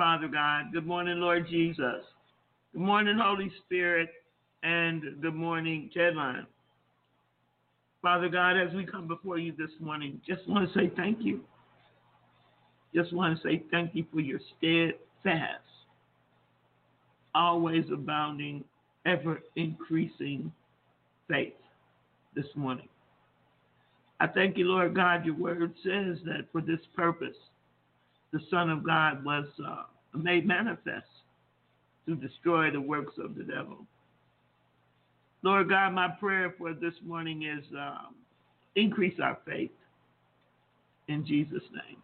Father God. Good morning, Lord Jesus. Good morning, Holy Spirit. And good morning, Tedline. Father God, as we come before you this morning, just want to say thank you. Just want to say thank you for your steadfast, always abounding, ever increasing faith this morning. I thank you, Lord God. Your word says that for this purpose, the Son of God was uh, made manifest to destroy the works of the devil. Lord God, my prayer for this morning is um, increase our faith in Jesus' name.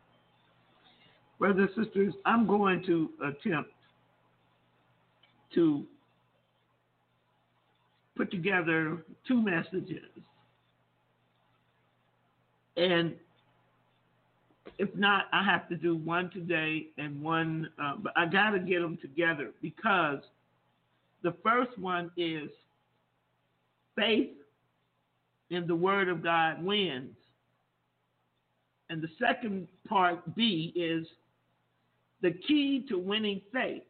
Brothers and sisters, I'm going to attempt to put together two messages. And if not, I have to do one today and one, uh, but I got to get them together because the first one is faith in the Word of God wins. And the second part, B, is the key to winning faith.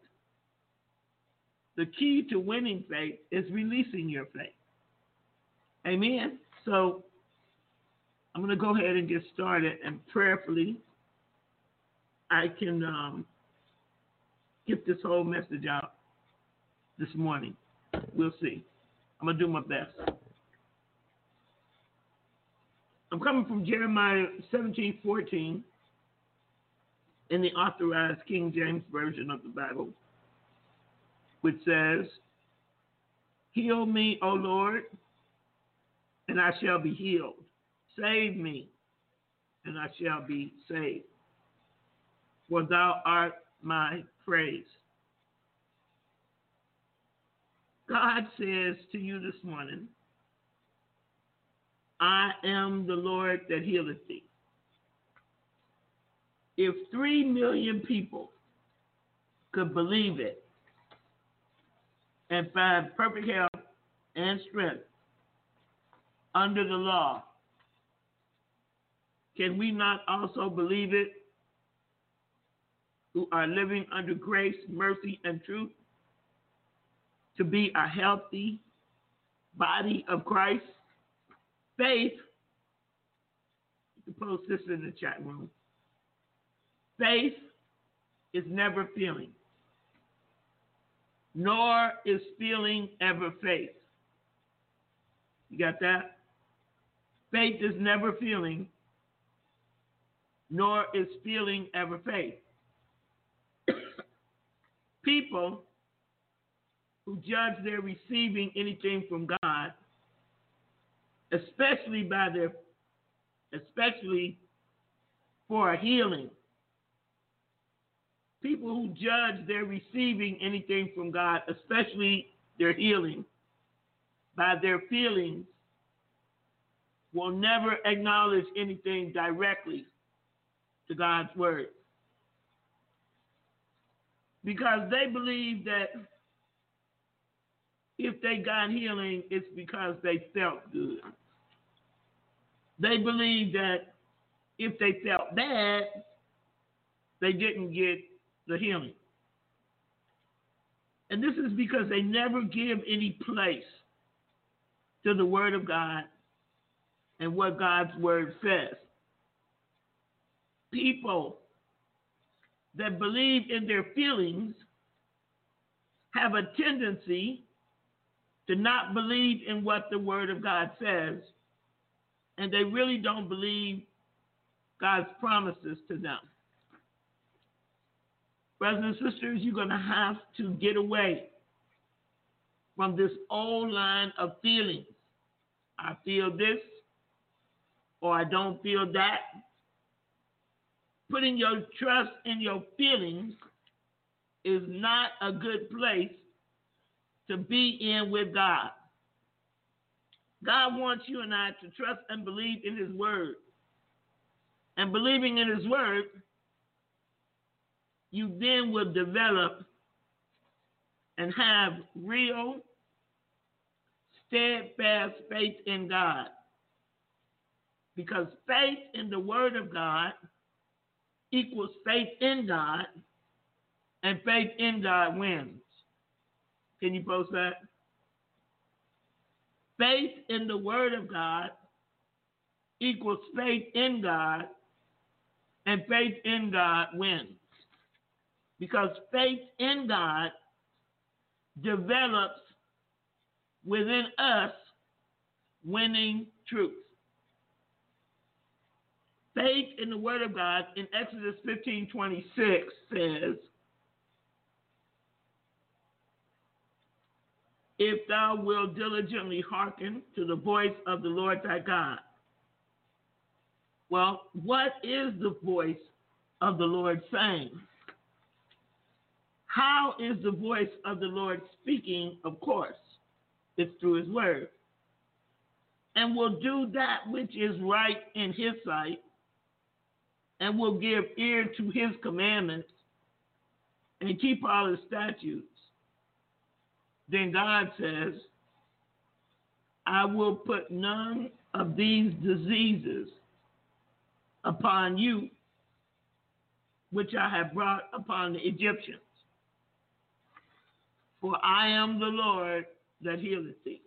The key to winning faith is releasing your faith. Amen. So I'm going to go ahead and get started, and prayerfully, I can um, get this whole message out this morning. We'll see. I'm going to do my best. I'm coming from Jeremiah 17 14 in the authorized King James Version of the Bible, which says, Heal me, O Lord, and I shall be healed. Save me, and I shall be saved. For thou art my praise. God says to you this morning, I am the Lord that healeth thee. If three million people could believe it and find perfect health and strength under the law, can we not also believe it who are living under grace, mercy, and truth to be a healthy body of Christ? Faith, you can post this in the chat room. Faith is never feeling, nor is feeling ever faith. You got that? Faith is never feeling, nor is feeling ever faith. People who judge their receiving anything from God, especially by their, especially for a healing. People who judge their receiving anything from God, especially their healing, by their feelings, will never acknowledge anything directly to God's word. Because they believe that if they got healing, it's because they felt good. They believe that if they felt bad, they didn't get the healing. And this is because they never give any place to the Word of God and what God's Word says. People that believe in their feelings have a tendency to not believe in what the Word of God says, and they really don't believe God's promises to them. Brothers and sisters, you're going to have to get away from this old line of feelings. I feel this, or I don't feel that. Putting your trust in your feelings is not a good place to be in with God. God wants you and I to trust and believe in His Word. And believing in His Word, you then will develop and have real, steadfast faith in God. Because faith in the Word of God equals faith in God and faith in God wins. Can you post that? Faith in the Word of God equals faith in God, and faith in God wins. Because faith in God develops within us winning truth. Faith in the Word of God in Exodus 15 26 says, If thou wilt diligently hearken to the voice of the Lord thy God. Well, what is the voice of the Lord saying? How is the voice of the Lord speaking? Of course, it's through his word. And will do that which is right in his sight, and will give ear to his commandments, and keep all his statutes. Then God says, I will put none of these diseases upon you, which I have brought upon the Egyptians. For I am the Lord that healeth thee.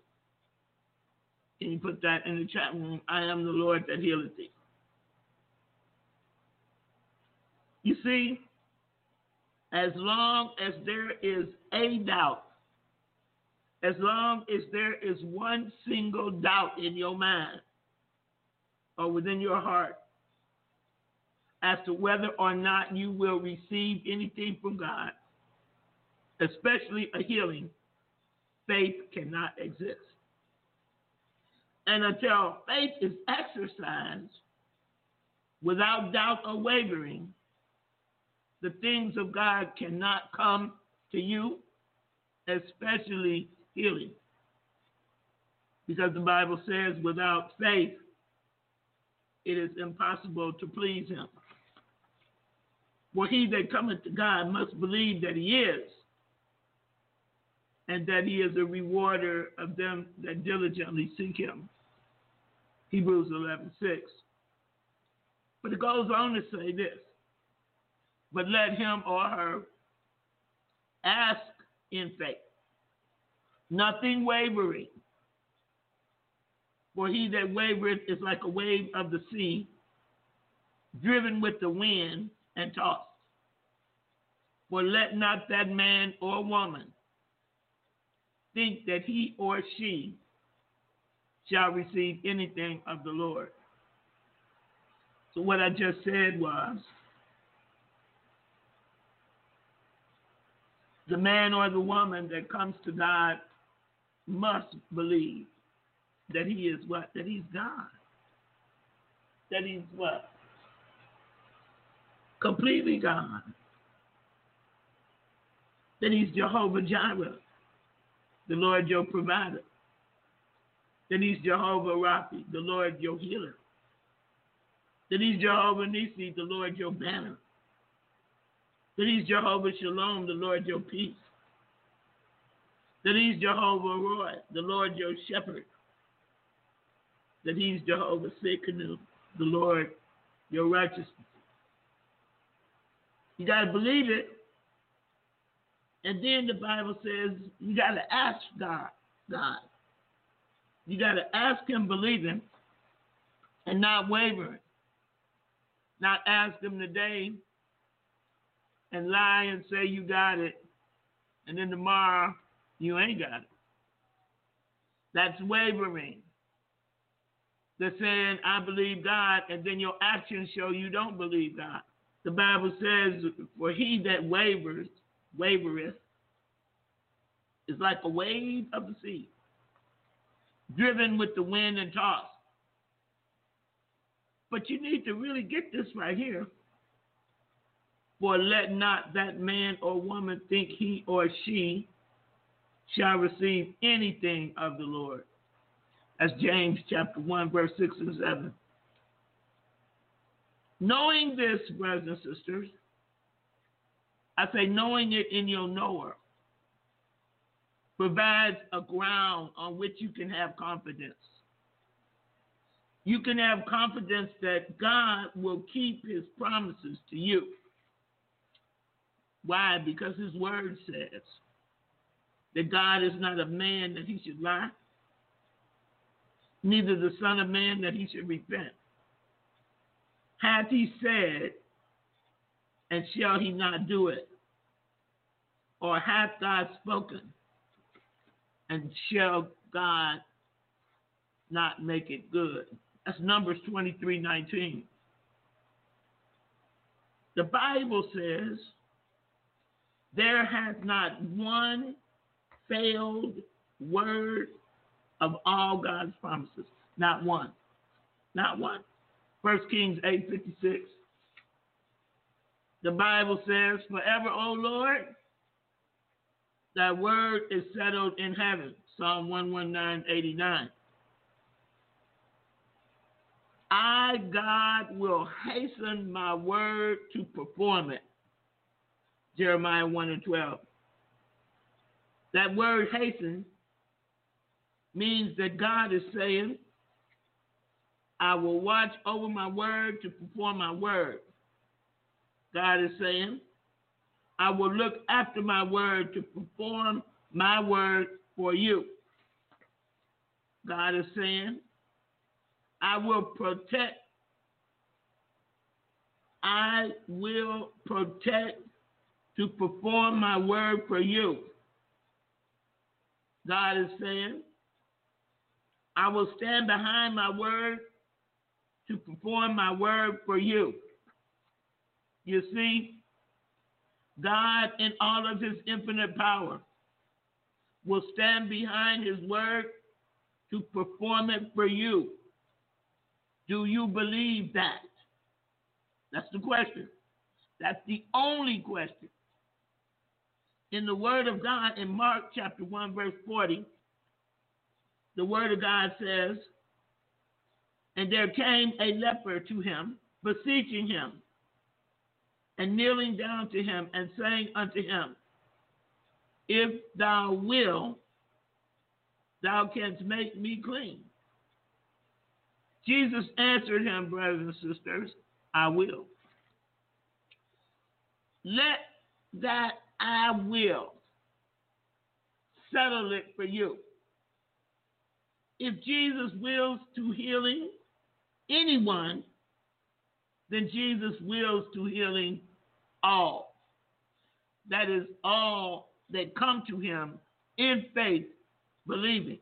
Can you put that in the chat room? I am the Lord that healeth thee. You see, as long as there is a doubt, as long as there is one single doubt in your mind or within your heart as to whether or not you will receive anything from God, especially a healing, faith cannot exist. And until faith is exercised without doubt or wavering, the things of God cannot come to you, especially healing. Because the Bible says, without faith, it is impossible to please Him. For he that cometh to God must believe that He is, and that He is a rewarder of them that diligently seek Him. Hebrews 11 6. But it goes on to say this but let him or her ask in faith, nothing wavering. For he that wavereth is like a wave of the sea, driven with the wind and tossed. For let not that man or woman think that he or she shall receive anything of the Lord. So, what I just said was the man or the woman that comes to God must believe that he is what? That he's God. That he's what? Completely God. That he's Jehovah Jireh, the Lord your provider. That he's Jehovah Rapha, the Lord your healer. That he's Jehovah Nisi, the Lord your banner that he's Jehovah Shalom, the Lord your peace. That he's Jehovah Rohi, the Lord your shepherd. That he's Jehovah Sekanu, the Lord your righteousness. You got to believe it. And then the Bible says you got to ask God, God. You got to ask Him, believing, and not wavering. Not ask Him today and lie and say you got it, and then tomorrow you ain't got it. That's wavering. They're saying, I believe God, and then your actions show you don't believe God. The Bible says, For he that wavers, wavereth, is like a wave of the sea, driven with the wind and tossed. But you need to really get this right here. For let not that man or woman think he or she shall receive anything of the Lord. That's James chapter 1, verse 6 and 7. Knowing this, brothers and sisters, I say knowing it in your knower provides a ground on which you can have confidence. You can have confidence that God will keep his promises to you. Why? Because his word says that God is not a man that he should lie, neither the Son of Man that he should repent. Hath he said, and shall he not do it? Or hath God spoken, and shall God not make it good? That's Numbers 23 19. The Bible says, there has not one failed word of all God's promises. Not one. Not one. First Kings 8:56. The Bible says, Forever, O Lord, thy word is settled in heaven. Psalm 119:89. I, God, will hasten my word to perform it. Jeremiah 1 and 12. That word hasten means that God is saying, I will watch over my word to perform my word. God is saying, I will look after my word to perform my word for you. God is saying, I will protect. I will protect to perform my word for you. God is saying, I will stand behind my word to perform my word for you. You see, God, in all of his infinite power, will stand behind his word to perform it for you. Do you believe that? That's the question. That's the only question. In the Word of God, in Mark chapter 1, verse 40, the Word of God says, And there came a leper to him, beseeching him, and kneeling down to him, and saying unto him, If thou wilt, thou canst make me clean. Jesus answered him, brothers and sisters, I will. Let that I will settle it for you. If Jesus wills to healing anyone, then Jesus wills to healing all. That is all that come to him in faith, believing.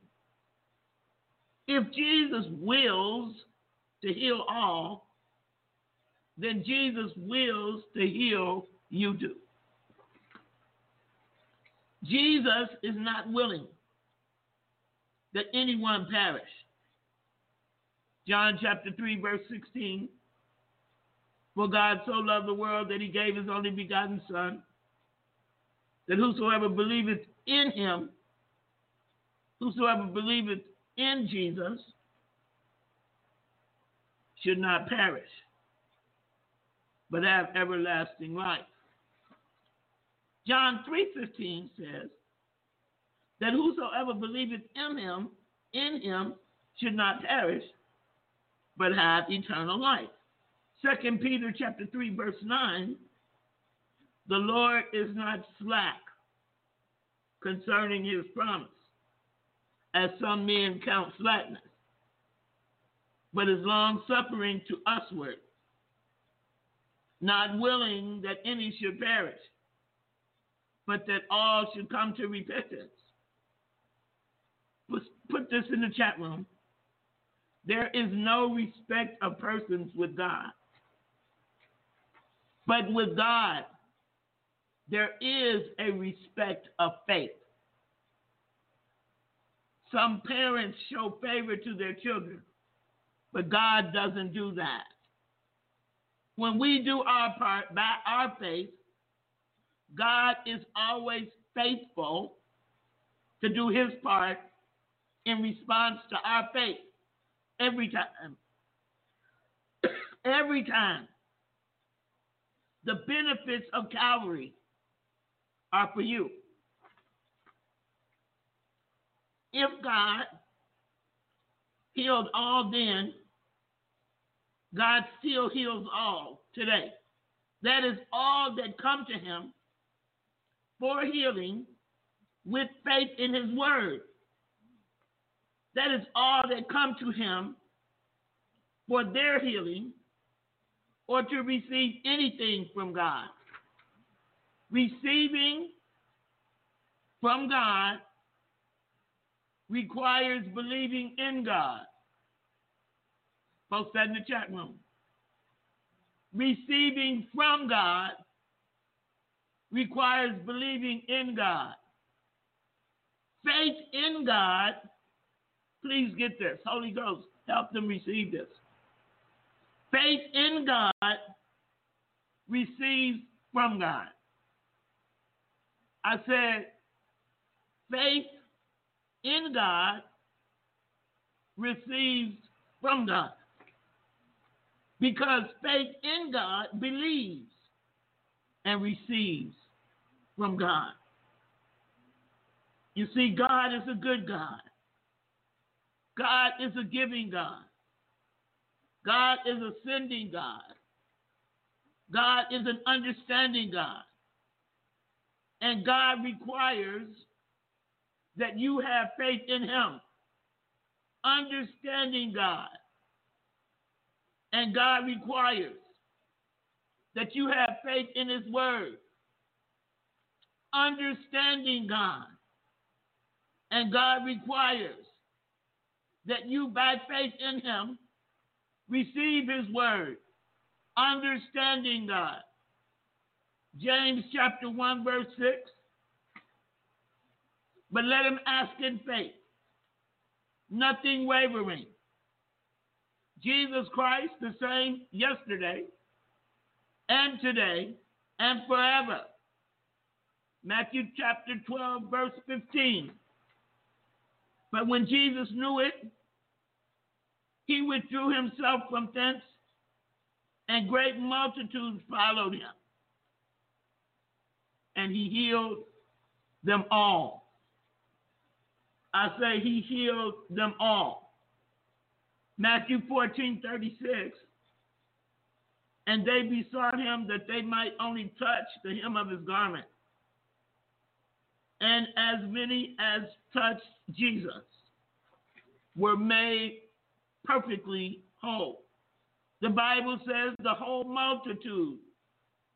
If Jesus wills to heal all, then Jesus wills to heal you too. Jesus is not willing that anyone perish. John chapter 3, verse 16. For God so loved the world that he gave his only begotten Son, that whosoever believeth in him, whosoever believeth in Jesus, should not perish, but have everlasting life. John 3:15 says that whosoever believeth in him, in him should not perish, but have eternal life. Second Peter chapter 3 verse 9 the Lord is not slack concerning his promise as some men count slackness but is long suffering to usward not willing that any should perish but that all should come to repentance Put- this in the chat room there is no respect of persons with God but with God, there is a respect of faith. Some parents show favor to their children, but God doesn't do that. When we do our part by our faith, God is always faithful to do his part in response to our faith every time. every time the benefits of Calvary are for you. If God healed all then, God still heals all today. That is all that come to him for healing with faith in his word. That is all that come to him for their healing or to receive anything from God. Receiving from God requires believing in God. Post that in the chat room. Receiving from God requires believing in God. Faith in God, please get this. Holy Ghost, help them receive this. Faith in God receives from God. I said, faith in God receives from God. Because faith in God believes and receives from God. You see, God is a good God. God is a giving God. God is a sending God. God is an understanding God. And God requires that you have faith in Him, understanding God. And God requires that you have faith in His Word, understanding God. And God requires that you, by faith in Him, receive His Word, understanding God. James chapter 1, verse 6. But let him ask in faith, nothing wavering. Jesus Christ, the same yesterday and today and forever. Matthew chapter 12, verse 15. But when Jesus knew it, he withdrew himself from thence, and great multitudes followed him. And he healed them all. I say he healed them all. Matthew 14, 36. And they besought him that they might only touch the hem of his garment. And as many as touched Jesus were made perfectly whole. The Bible says the whole multitude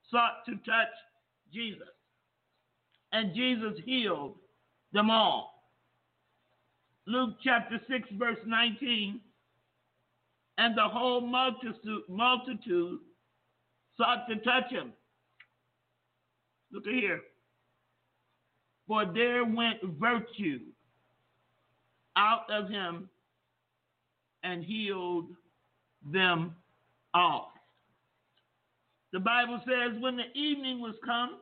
sought to touch Jesus, and Jesus healed them all. Luke chapter 6, verse 19. And the whole multitude, multitude sought to touch him. Look at here. For there went virtue out of him and healed them all. The Bible says, when the evening was come,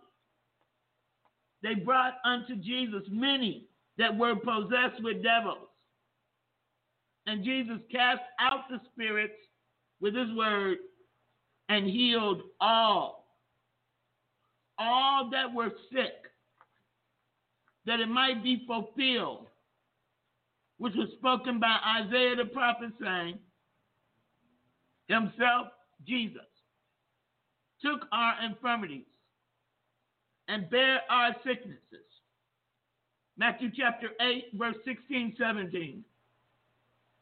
they brought unto Jesus many that were possessed with devils. And Jesus cast out the spirits with his word and healed all. All that were sick, that it might be fulfilled, which was spoken by Isaiah the prophet, saying, Himself, Jesus, took our infirmities and bare our sicknesses. Matthew chapter 8, verse 16, 17.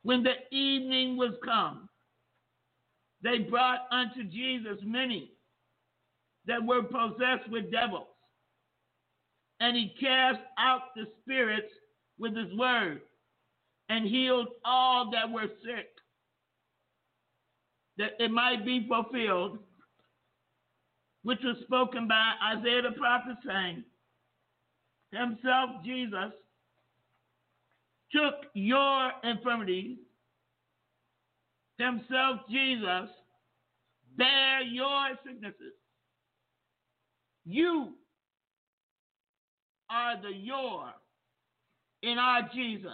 When the evening was come, they brought unto Jesus many that were possessed with devils, and he cast out the spirits with his word and healed all that were sick, that it might be fulfilled, which was spoken by Isaiah the prophet, saying, Himself, Jesus, took your infirmities, Himself, Jesus, bear your sicknesses. You are the your in our Jesus.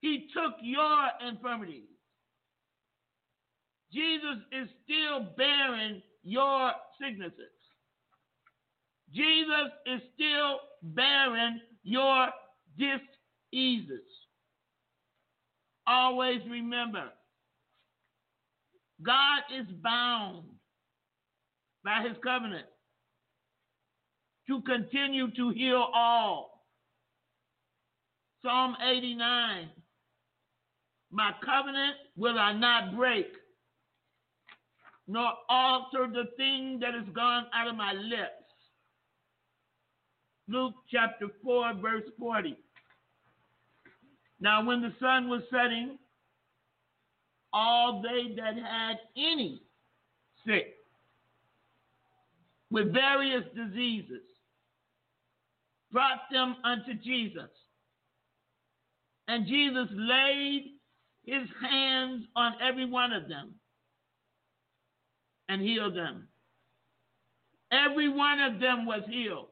He took your infirmities. Jesus is still bearing your sicknesses. Jesus is still bearing your diseases. Always remember, God is bound by his covenant. to continue to heal all. Psalm 89 My covenant will I not break, nor alter the thing that has gone out of my lips. Luke chapter 4, verse 40. Now, when the sun was setting, all they that had any sick with various diseases brought them unto Jesus. And Jesus laid his hands on every one of them and healed them. Every one of them was healed.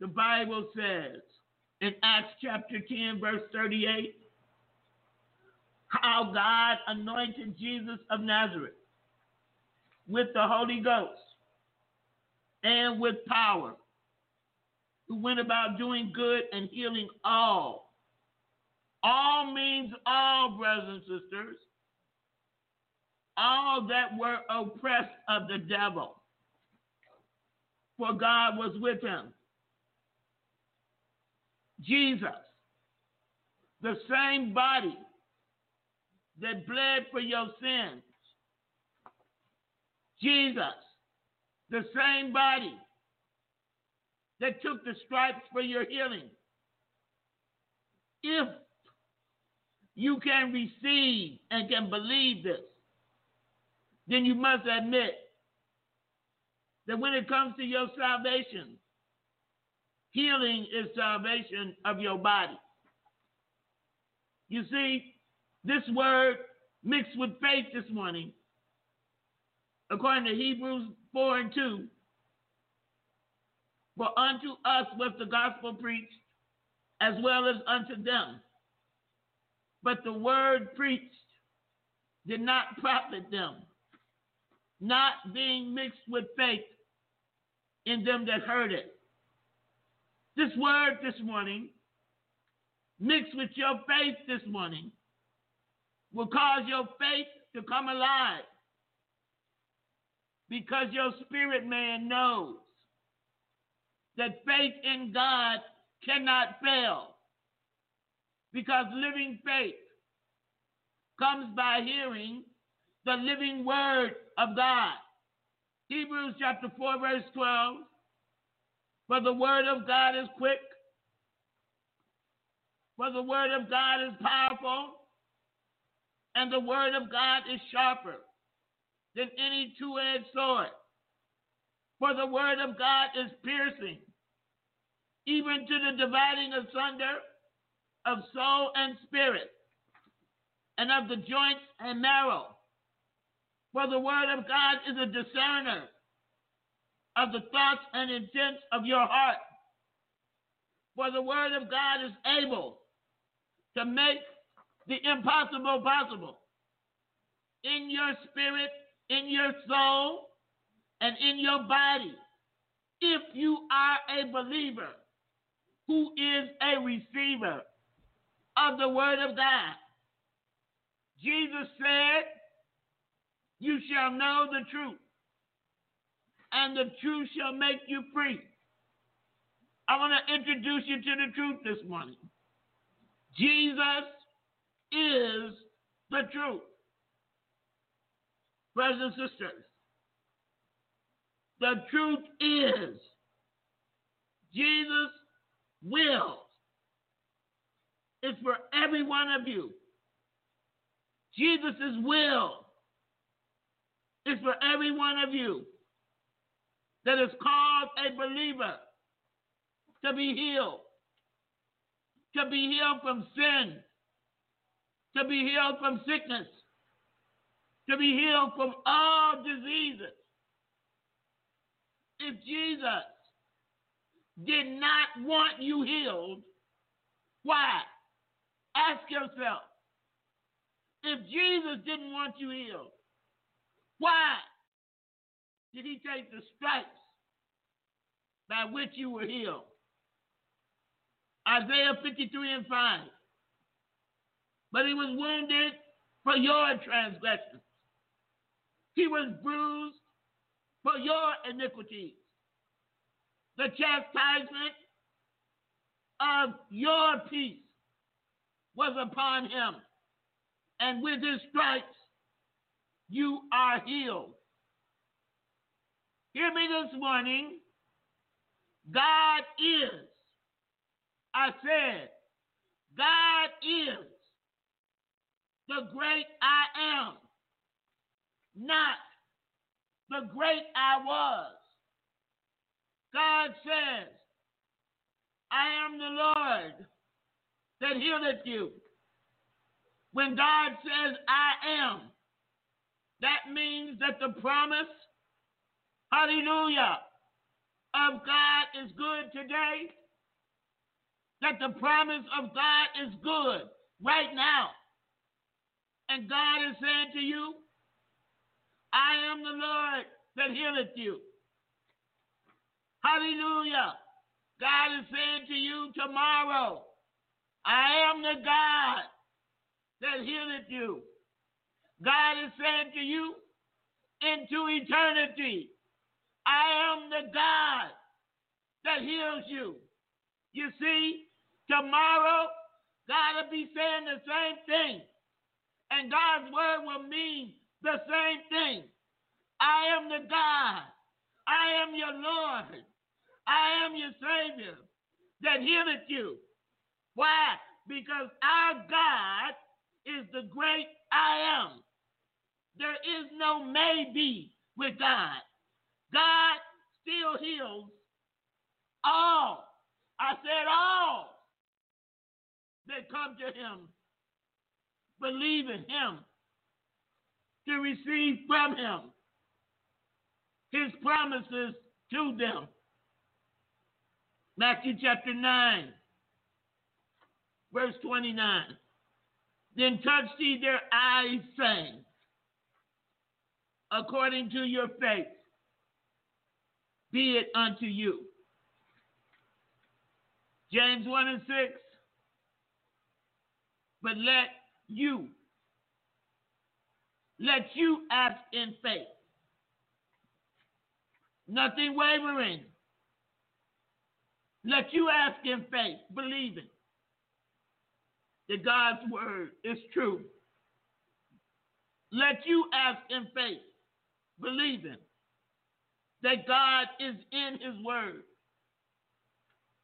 The Bible says in Acts chapter 10, verse 38, how God anointed Jesus of Nazareth with the Holy Ghost and with power, who went about doing good and healing all. All means all, brothers and sisters. All that were oppressed of the devil. For God was with him. Jesus, the same body that bled for your sins. Jesus, the same body that took the stripes for your healing. If you can receive and can believe this, then you must admit that when it comes to your salvation, healing is salvation of your body. You see, this word mixed with faith this morning, according to Hebrews 4 and 2. For unto us was the gospel preached, as well as unto them. But the word preached did not profit them, not being mixed with faith in them that heard it. This word this morning, mixed with your faith this morning, will cause your faith to come alive because your spirit man knows that faith in God cannot fail because living faith comes by hearing the living word of God. Hebrews chapter 4, verse 12. For the word of God is quick, for the word of God is powerful, and the word of God is sharper than any two edged sword. For the word of God is piercing, even to the dividing asunder of soul and spirit, and of the joints and marrow. For the word of God is a discerner of the thoughts and intents of your heart. For the word of God is able to make the impossible possible in your spirit, in your soul, and in your body. If you are a believer who is a receiver of the word of God, Jesus said, You shall know the truth, and the truth shall make you free. I want to introduce you to the truth this morning. Jesus is the truth. Brothers and sisters, the truth is Jesus wills. It's for every one of you. Jesus' will is for every one of you that is called a believer to be healed, to be healed from sin, to be healed from sickness, to be healed from all diseases. If Jesus did not want you healed, why? Ask yourself. If Jesus didn't want you healed, why did he take the stripes by which you were healed? Isaiah 53 and 5. But he was wounded for your transgressions, he was bruised for your iniquities. the chastisement of your peace was upon him, and with his stripes you are healed. Hear me this morning. God is, I said, God is the great I am, not the great I was. God says, I am the Lord that healeth you. When God says, I am, that means that the promise, hallelujah, of God is good today. That the promise of God is good right now. And God is saying to you, I am the Lord that healeth you. Hallelujah. God is saying to you tomorrow, I am the God that healeth you. God is saying to you into eternity, I am the God that heals you. You see, tomorrow, God will be saying the same thing. And God's word will mean the same thing. I am the God. I am your Lord. I am your Savior that healeth you. Why? Because our God is the great I am. There is no maybe with God. God still heals all. I said all that come to him, believe in him, to receive from him his promises to them. Matthew chapter 9, verse 29. Then touched he their eyes, saying, According to your faith, be it unto you. James 1 and 6. But let you, let you act in faith. Nothing wavering. Let you ask in faith, believing that God's word is true. Let you ask in faith, believing that God is in his word.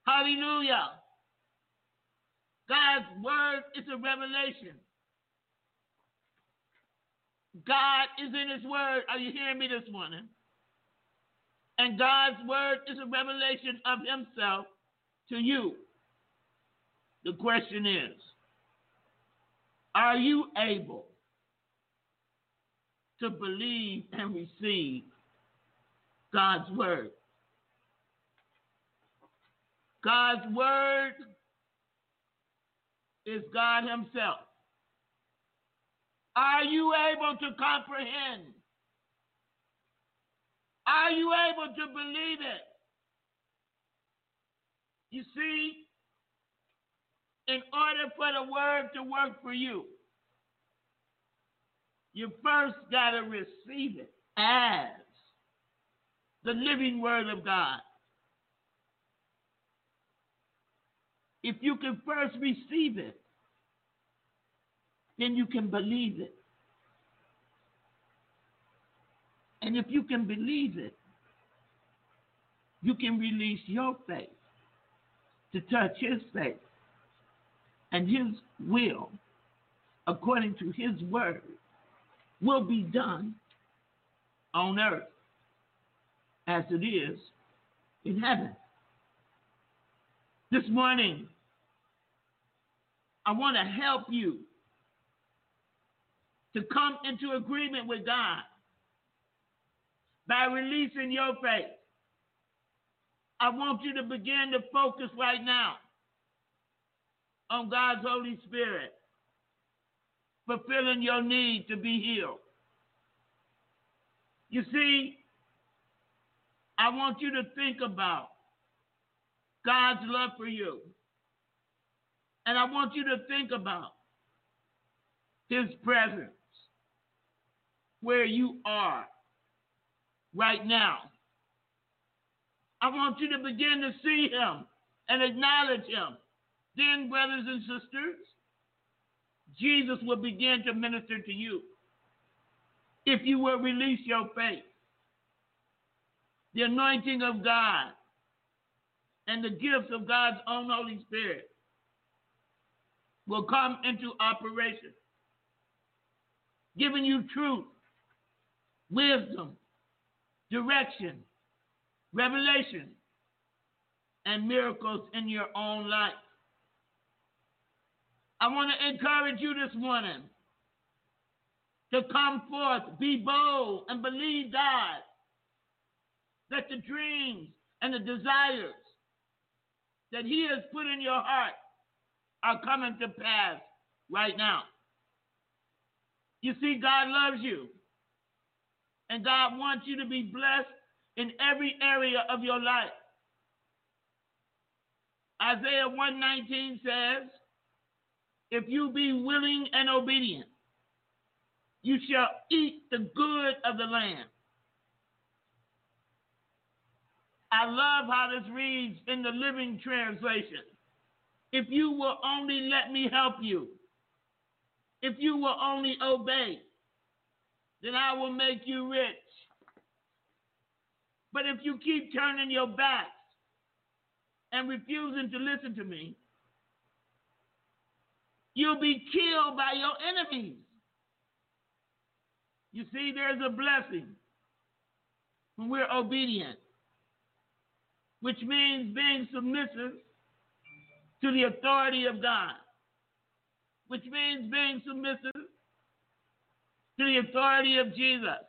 Hallelujah. God's word is a revelation. God is in his word. Are you hearing me this morning? And God's word is a revelation of himself to you. The question is Are you able to believe and receive God's word? God's word is God Himself. Are you able to comprehend? Are you able to believe it? You see, in order for the word to work for you, you first got to receive it as the living word of God. If you can first receive it, then you can believe it. And if you can believe it, you can release your faith to touch his faith and his will, according to his word, will be done on earth as it is in heaven. This morning, I want to help you to come into agreement with God by releasing your faith. I want you to begin to focus right now on God's Holy Spirit, fulfilling your need to be healed. You see, I want you to think about God's love for you. And I want you to think about His presence where you are right now. I want you to begin to see him and acknowledge him. Then, brothers and sisters, Jesus will begin to minister to you if you will release your faith. The anointing of God and the gifts of God's own Holy Spirit will come into operation, giving you truth, wisdom, direction, revelation, and miracles in your own life. I want to encourage you this morning to come forth, be bold, and believe God that the dreams and the desires that He has put in your heart are coming to pass right now. You see, God loves you, and God wants you to be blessed in every area of your life. Isaiah 119 says, If you be willing and obedient, you shall eat the good of the land. I love how this reads in the Living Translation. If you will only let me help you, if you will only obey, then I will make you rich. But if you keep turning your backs and refusing to listen to me, you'll be killed by your enemies. You see, there's a blessing when we're obedient, which means being submissive to the authority of God, which means being submissive to the authority of Jesus,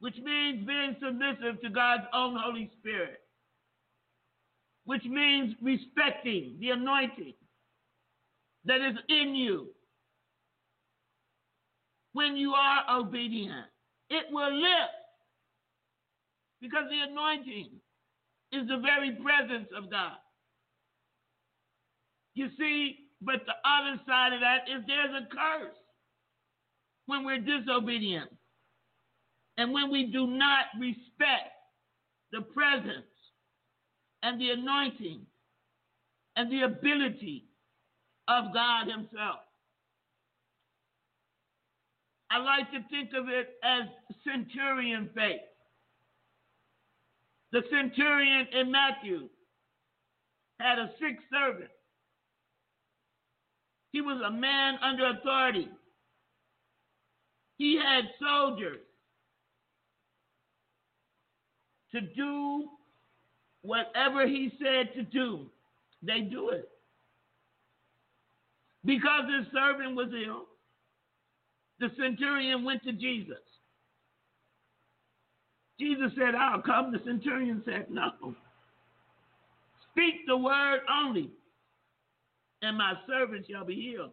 which means being submissive to God's own Holy Spirit, which means respecting the anointing that is in you when you are obedient. It will lift because the anointing is the very presence of God. You see, but the other side of that is there's a curse when we're disobedient and when we do not respect the presence and the anointing and the ability of God Himself. I like to think of it as centurion faith. The centurion in Matthew had a sick servant. He was a man under authority. He had soldiers to do whatever he said to do. They do it. Because his servant was ill, the centurion went to Jesus. Jesus said, I'll come. The centurion said, No. Speak the word only, and my servant shall be healed.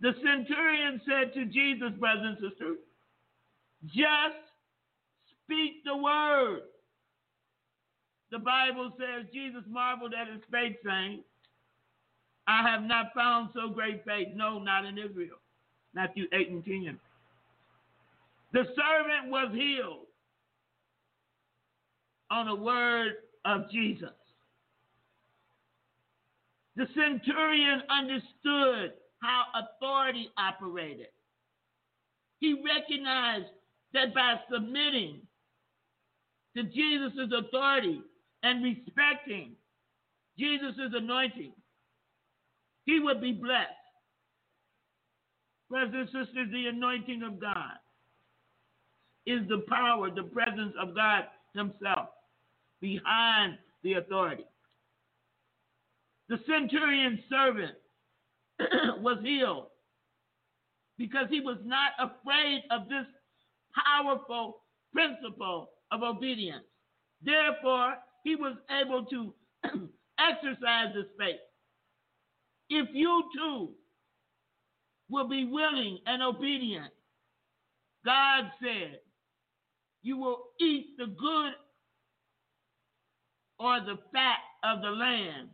The centurion said to Jesus, brothers and sisters, just speak the word. The Bible says Jesus marveled at his faith, saying, I have not found so great faith. No, not in Israel. Matthew 8 and 10. The servant was healed on the word of Jesus. The centurion understood how authority operated. He recognized that by submitting to Jesus' authority and respecting Jesus' anointing, he would be blessed. Brothers and sisters, the anointing of God is the power, the presence of God Himself behind the authority. The centurion servant was healed because he was not afraid of this powerful principle of obedience. Therefore, he was able to exercise his faith. If you too will be willing and obedient, God said, you will eat the good or the fat of the land.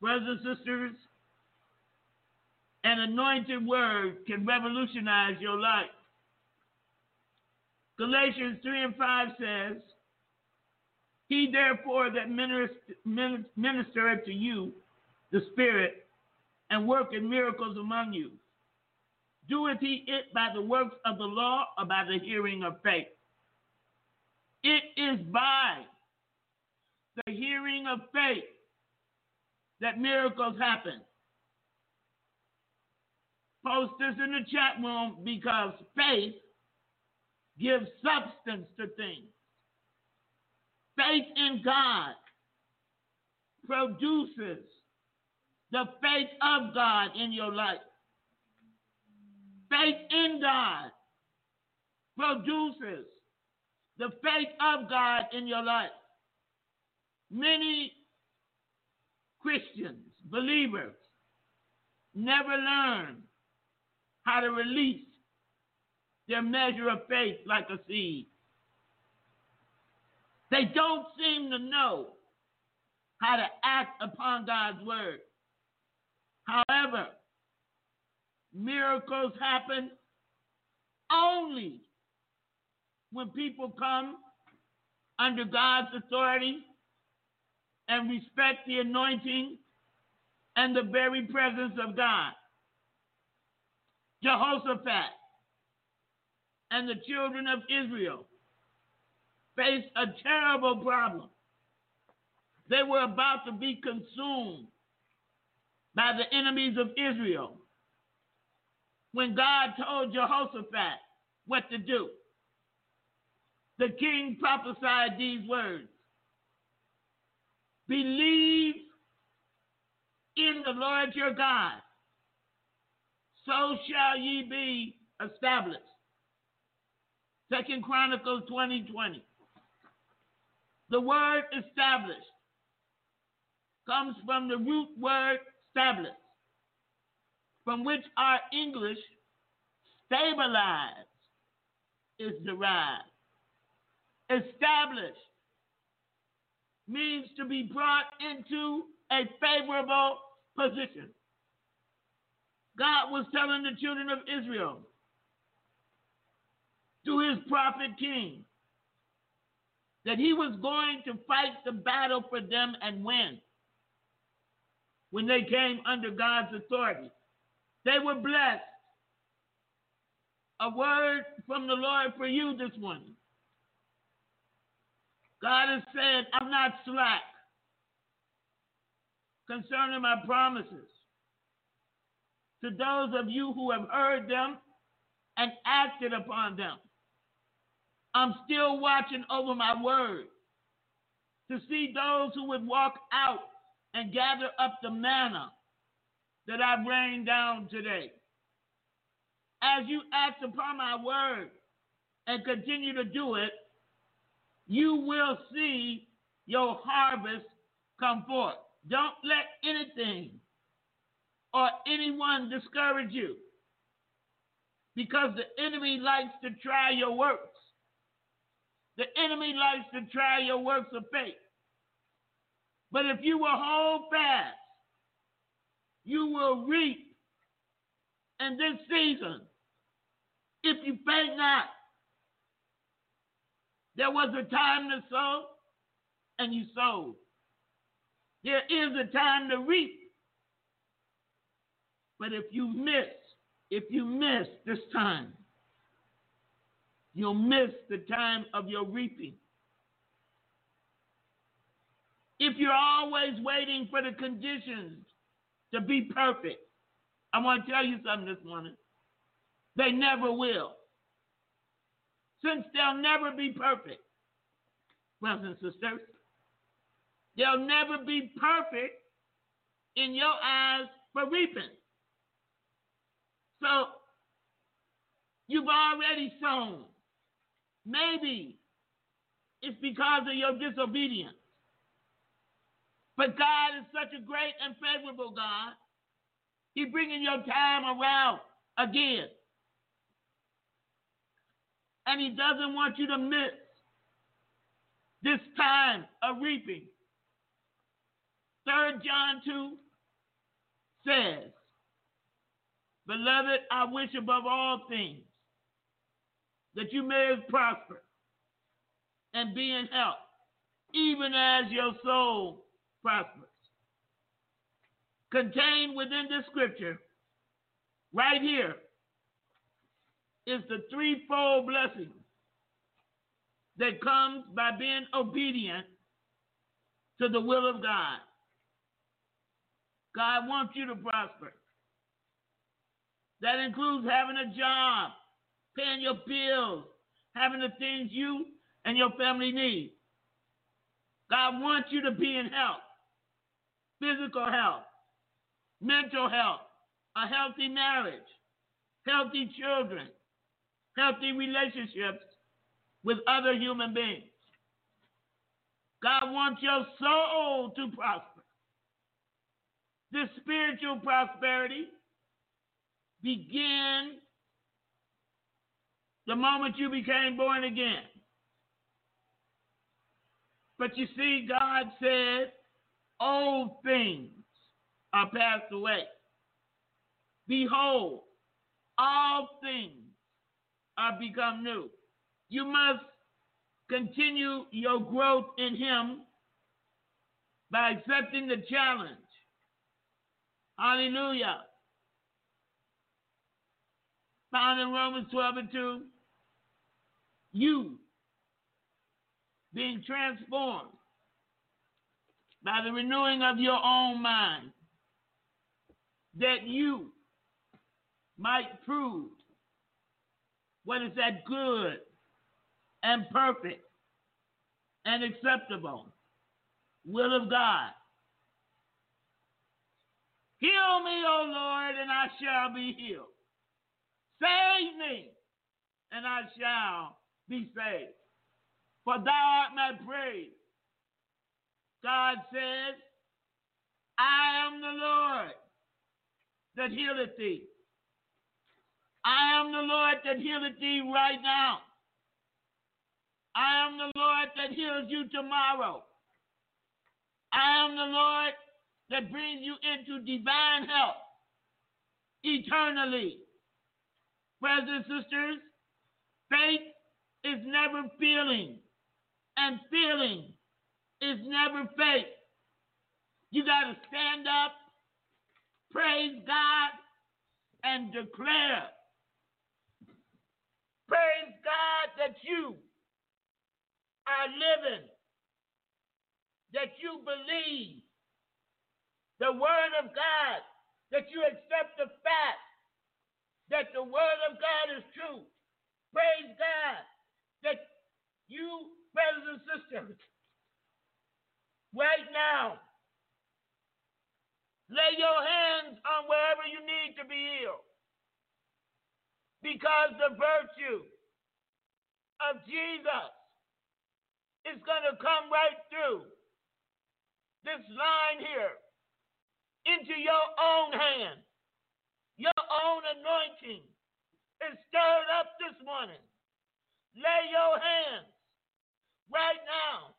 Brothers and sisters, an anointed word can revolutionize your life. Galatians 3 and 5 says, He therefore that minister, ministereth to you the Spirit and worketh miracles among you, doeth he it by the works of the law or by the hearing of faith? It is by the hearing of faith that miracles happen. Post this in the chat room because faith gives substance to things. Faith in God produces the faith of God in your life. Faith in God produces the faith of God in your life. Many Christians, believers, never learn how to release their measure of faith like a seed. They don't seem to know how to act upon God's word. However, miracles happen only when people come under God's authority and respect the anointing and the very presence of God. Jehoshaphat and the children of Israel faced a terrible problem. They were about to be consumed by the enemies of Israel when God told Jehoshaphat what to do. The king prophesied these words Believe in the Lord your God, so shall ye be established. Second Chronicles 20 20. The word established comes from the root word established, from which our English stabilize is derived. Established means to be brought into a favorable position. God was telling the children of Israel to his prophet king that he was going to fight the battle for them and win when they came under God's authority. They were blessed. A word from the Lord for you this morning. God has said, I'm not slack concerning my promises. To those of you who have heard them and acted upon them, I'm still watching over my word to see those who would walk out and gather up the manna that I rained down today. As you act upon my word and continue to do it, you will see your harvest come forth. Don't let anything or anyone discourage you because the enemy likes to try your works. The enemy likes to try your works of faith. But if you will hold fast, you will reap in this season if you faint not. There was a time to sow, and you sowed. There is a time to reap. But if you miss, if you miss this time, you'll miss the time of your reaping. If you're always waiting for the conditions to be perfect, I want to tell you something this morning. They never will since they'll never be perfect. Brothers and sisters, they'll never be perfect in your eyes for reaping. So you've already sown. Maybe it's because of your disobedience. But God is such a great and favorable God. He's bringing your time around again and he doesn't want you to miss this time of reaping. Third John 2 says, Beloved, I wish above all things that you may prosper and be in health, even as your soul prospers. Contained within this scripture, right here, is the threefold blessing that comes by being obedient to the will of God. God wants you to prosper. That includes having a job, paying your bills, having the things you and your family need. God wants you to be in health, physical health, mental health, a healthy marriage, healthy children, healthy relationships with other human beings. God wants your soul to prosper. This spiritual prosperity began the moment you became born again. But you see, God said, old things are passed away. Behold, all things are become new. You must continue your growth in Him by accepting the challenge. Hallelujah. Found in Romans 12 and 2. You being transformed by the renewing of your own mind, that you might prove what is that good and perfect and acceptable will of God. Heal me, O Lord, and I shall be healed. Save me, and I shall be saved. For thou art my praise. God says, I am the Lord that healeth thee. I am the Lord that healeth thee right now. I am the Lord that heals you tomorrow. I am the Lord that brings you into divine health eternally. Brothers and sisters, faith is never feeling, and feeling is never faith. You got to stand up, praise God, and declare. Praise God that you are living, that you believe the word of God, that you accept the fact that the word of God is true. Praise God that you, brothers and sisters, right now, lay your hands on wherever you need to be healed. Because the virtue of Jesus is going to come right through this line here into your own hand. Your own anointing is stirred up this morning. Lay your hands right now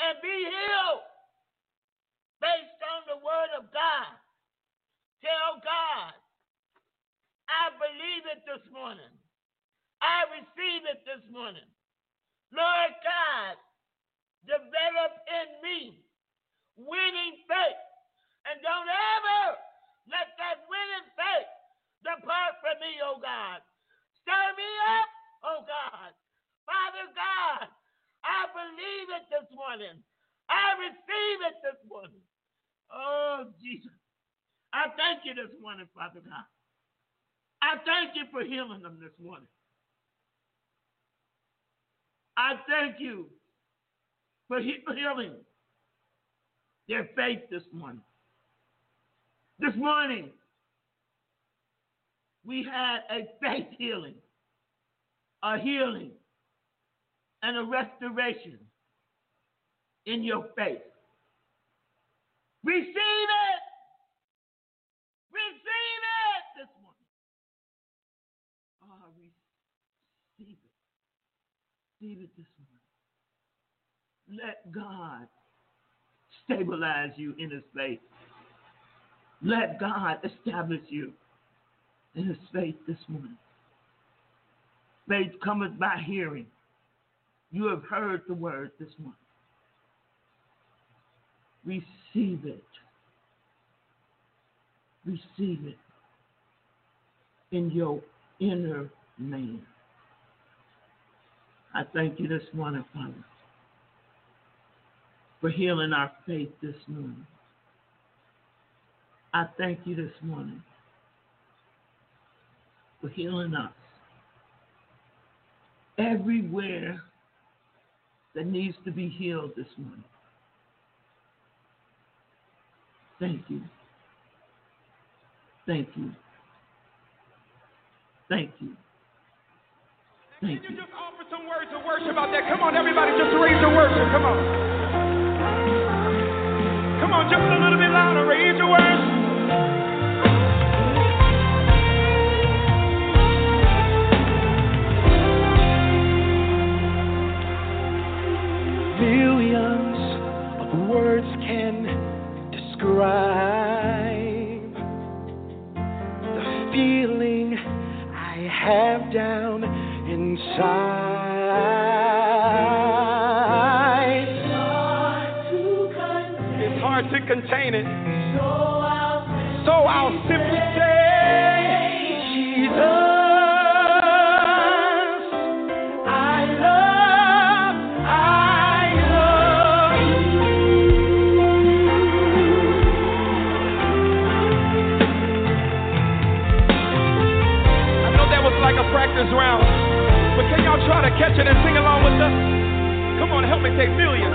and be healed based on the word of God. Tell God, I believe it this morning. I receive it this morning. Lord God, develop in me winning faith. And don't ever let that winning faith depart from me, oh God. Stir me up, oh God. Father God, I believe it this morning. I receive it this morning. Oh, Jesus. I thank you this morning, Father God. I thank you for healing them this morning. I thank you for healing their faith this morning. This morning, we had a faith healing, a healing, and a restoration in your faith. Receive it. Receive it this morning. Oh, receive it. Receive it this morning. Let God stabilize you in his faith. Let God establish you in his faith this morning. Faith cometh by hearing. You have heard the word this morning. Receive it. Receive it in your inner man. I thank you this morning, Father, for healing our faith this morning. I thank you this morning for healing us everywhere that needs to be healed this morning. Thank you. Thank you. Thank you. Thank Can you. you just offer some words of worship out there? Come on, everybody, just raise your worship. Come on. Come on, just a little bit louder. Raise your worship. Contain it. So I'll simply say, Jesus, I love, I love I know that was like a practice round, but can y'all try to catch it and sing along with us? Come on, help me say millions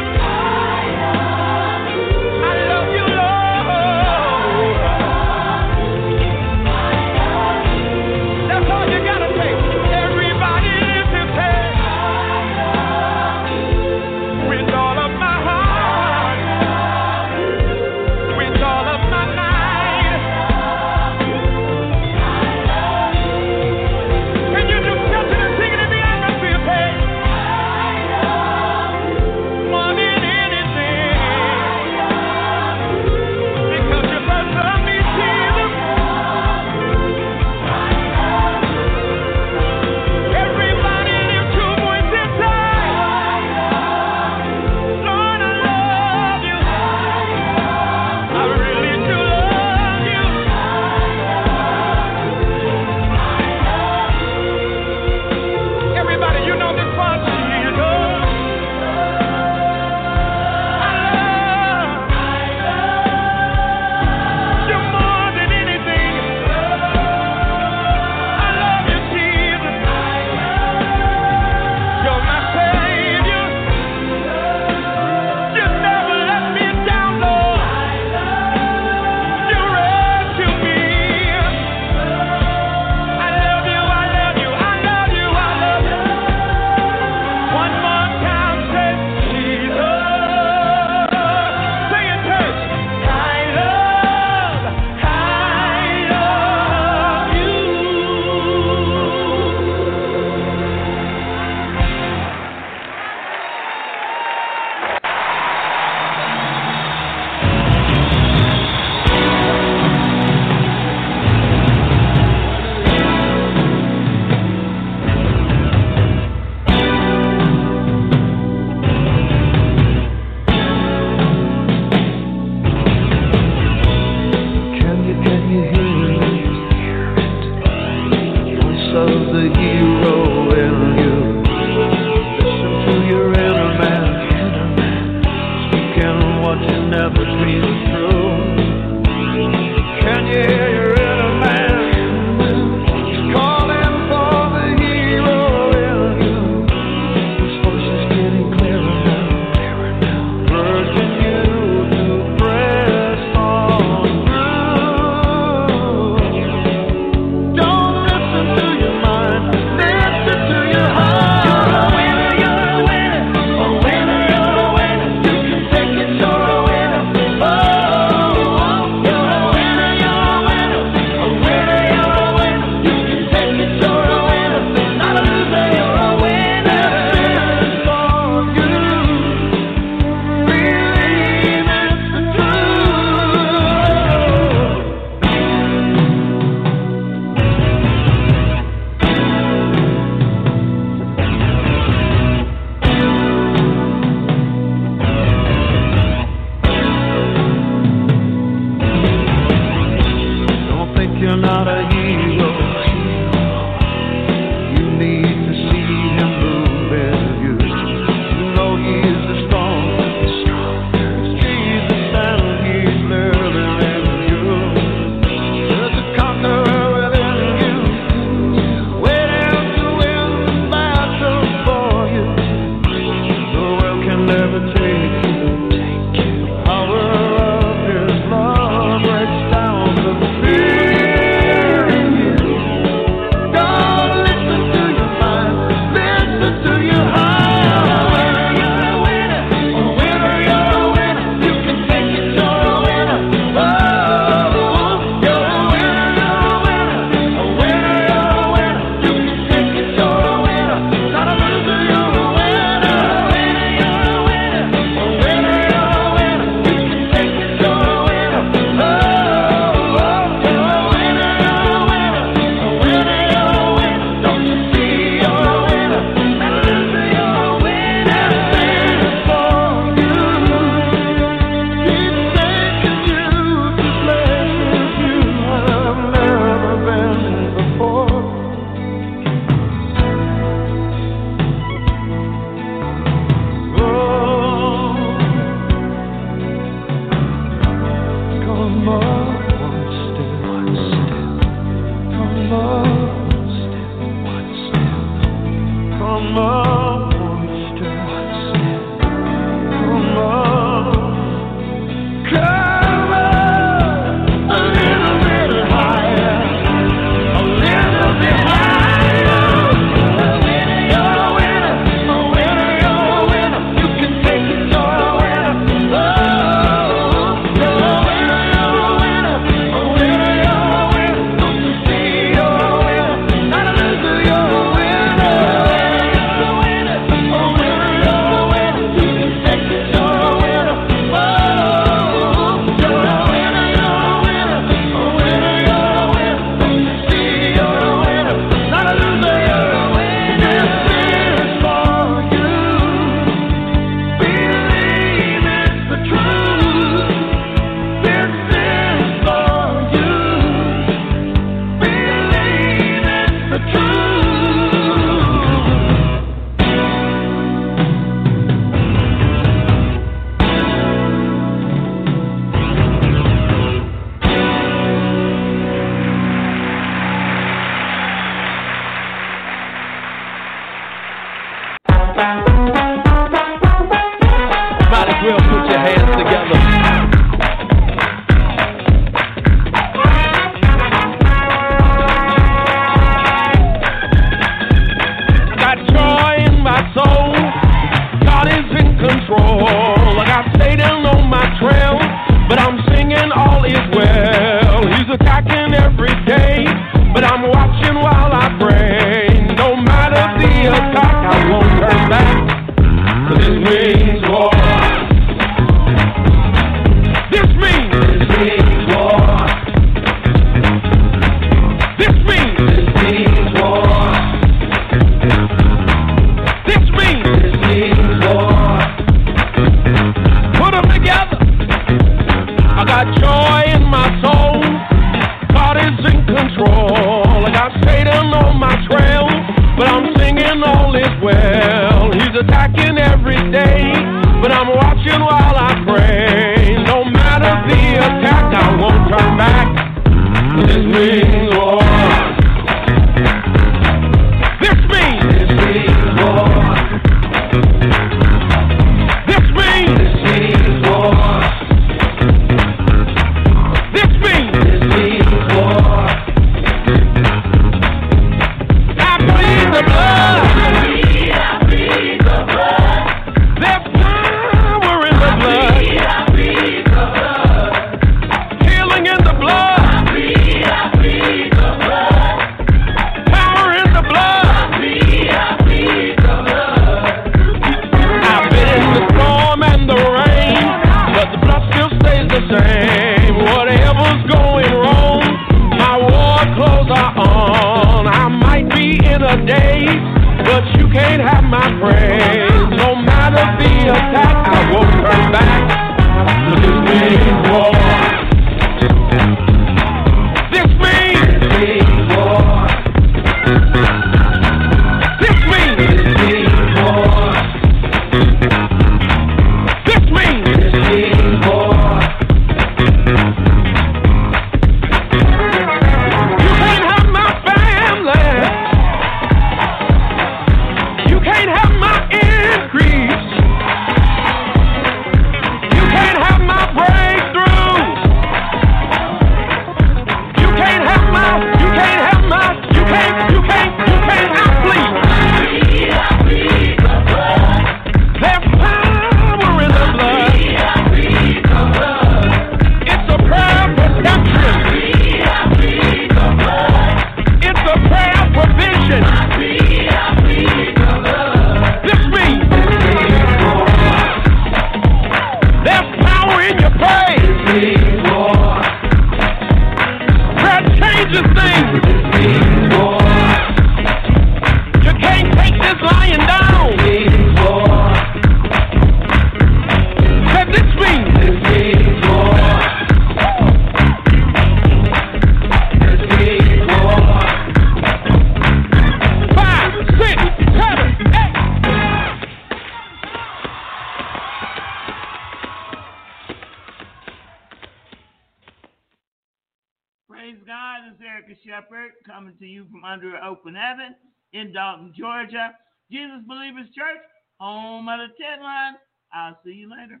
home of the Ted Line. I'll see you later.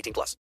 18 plus.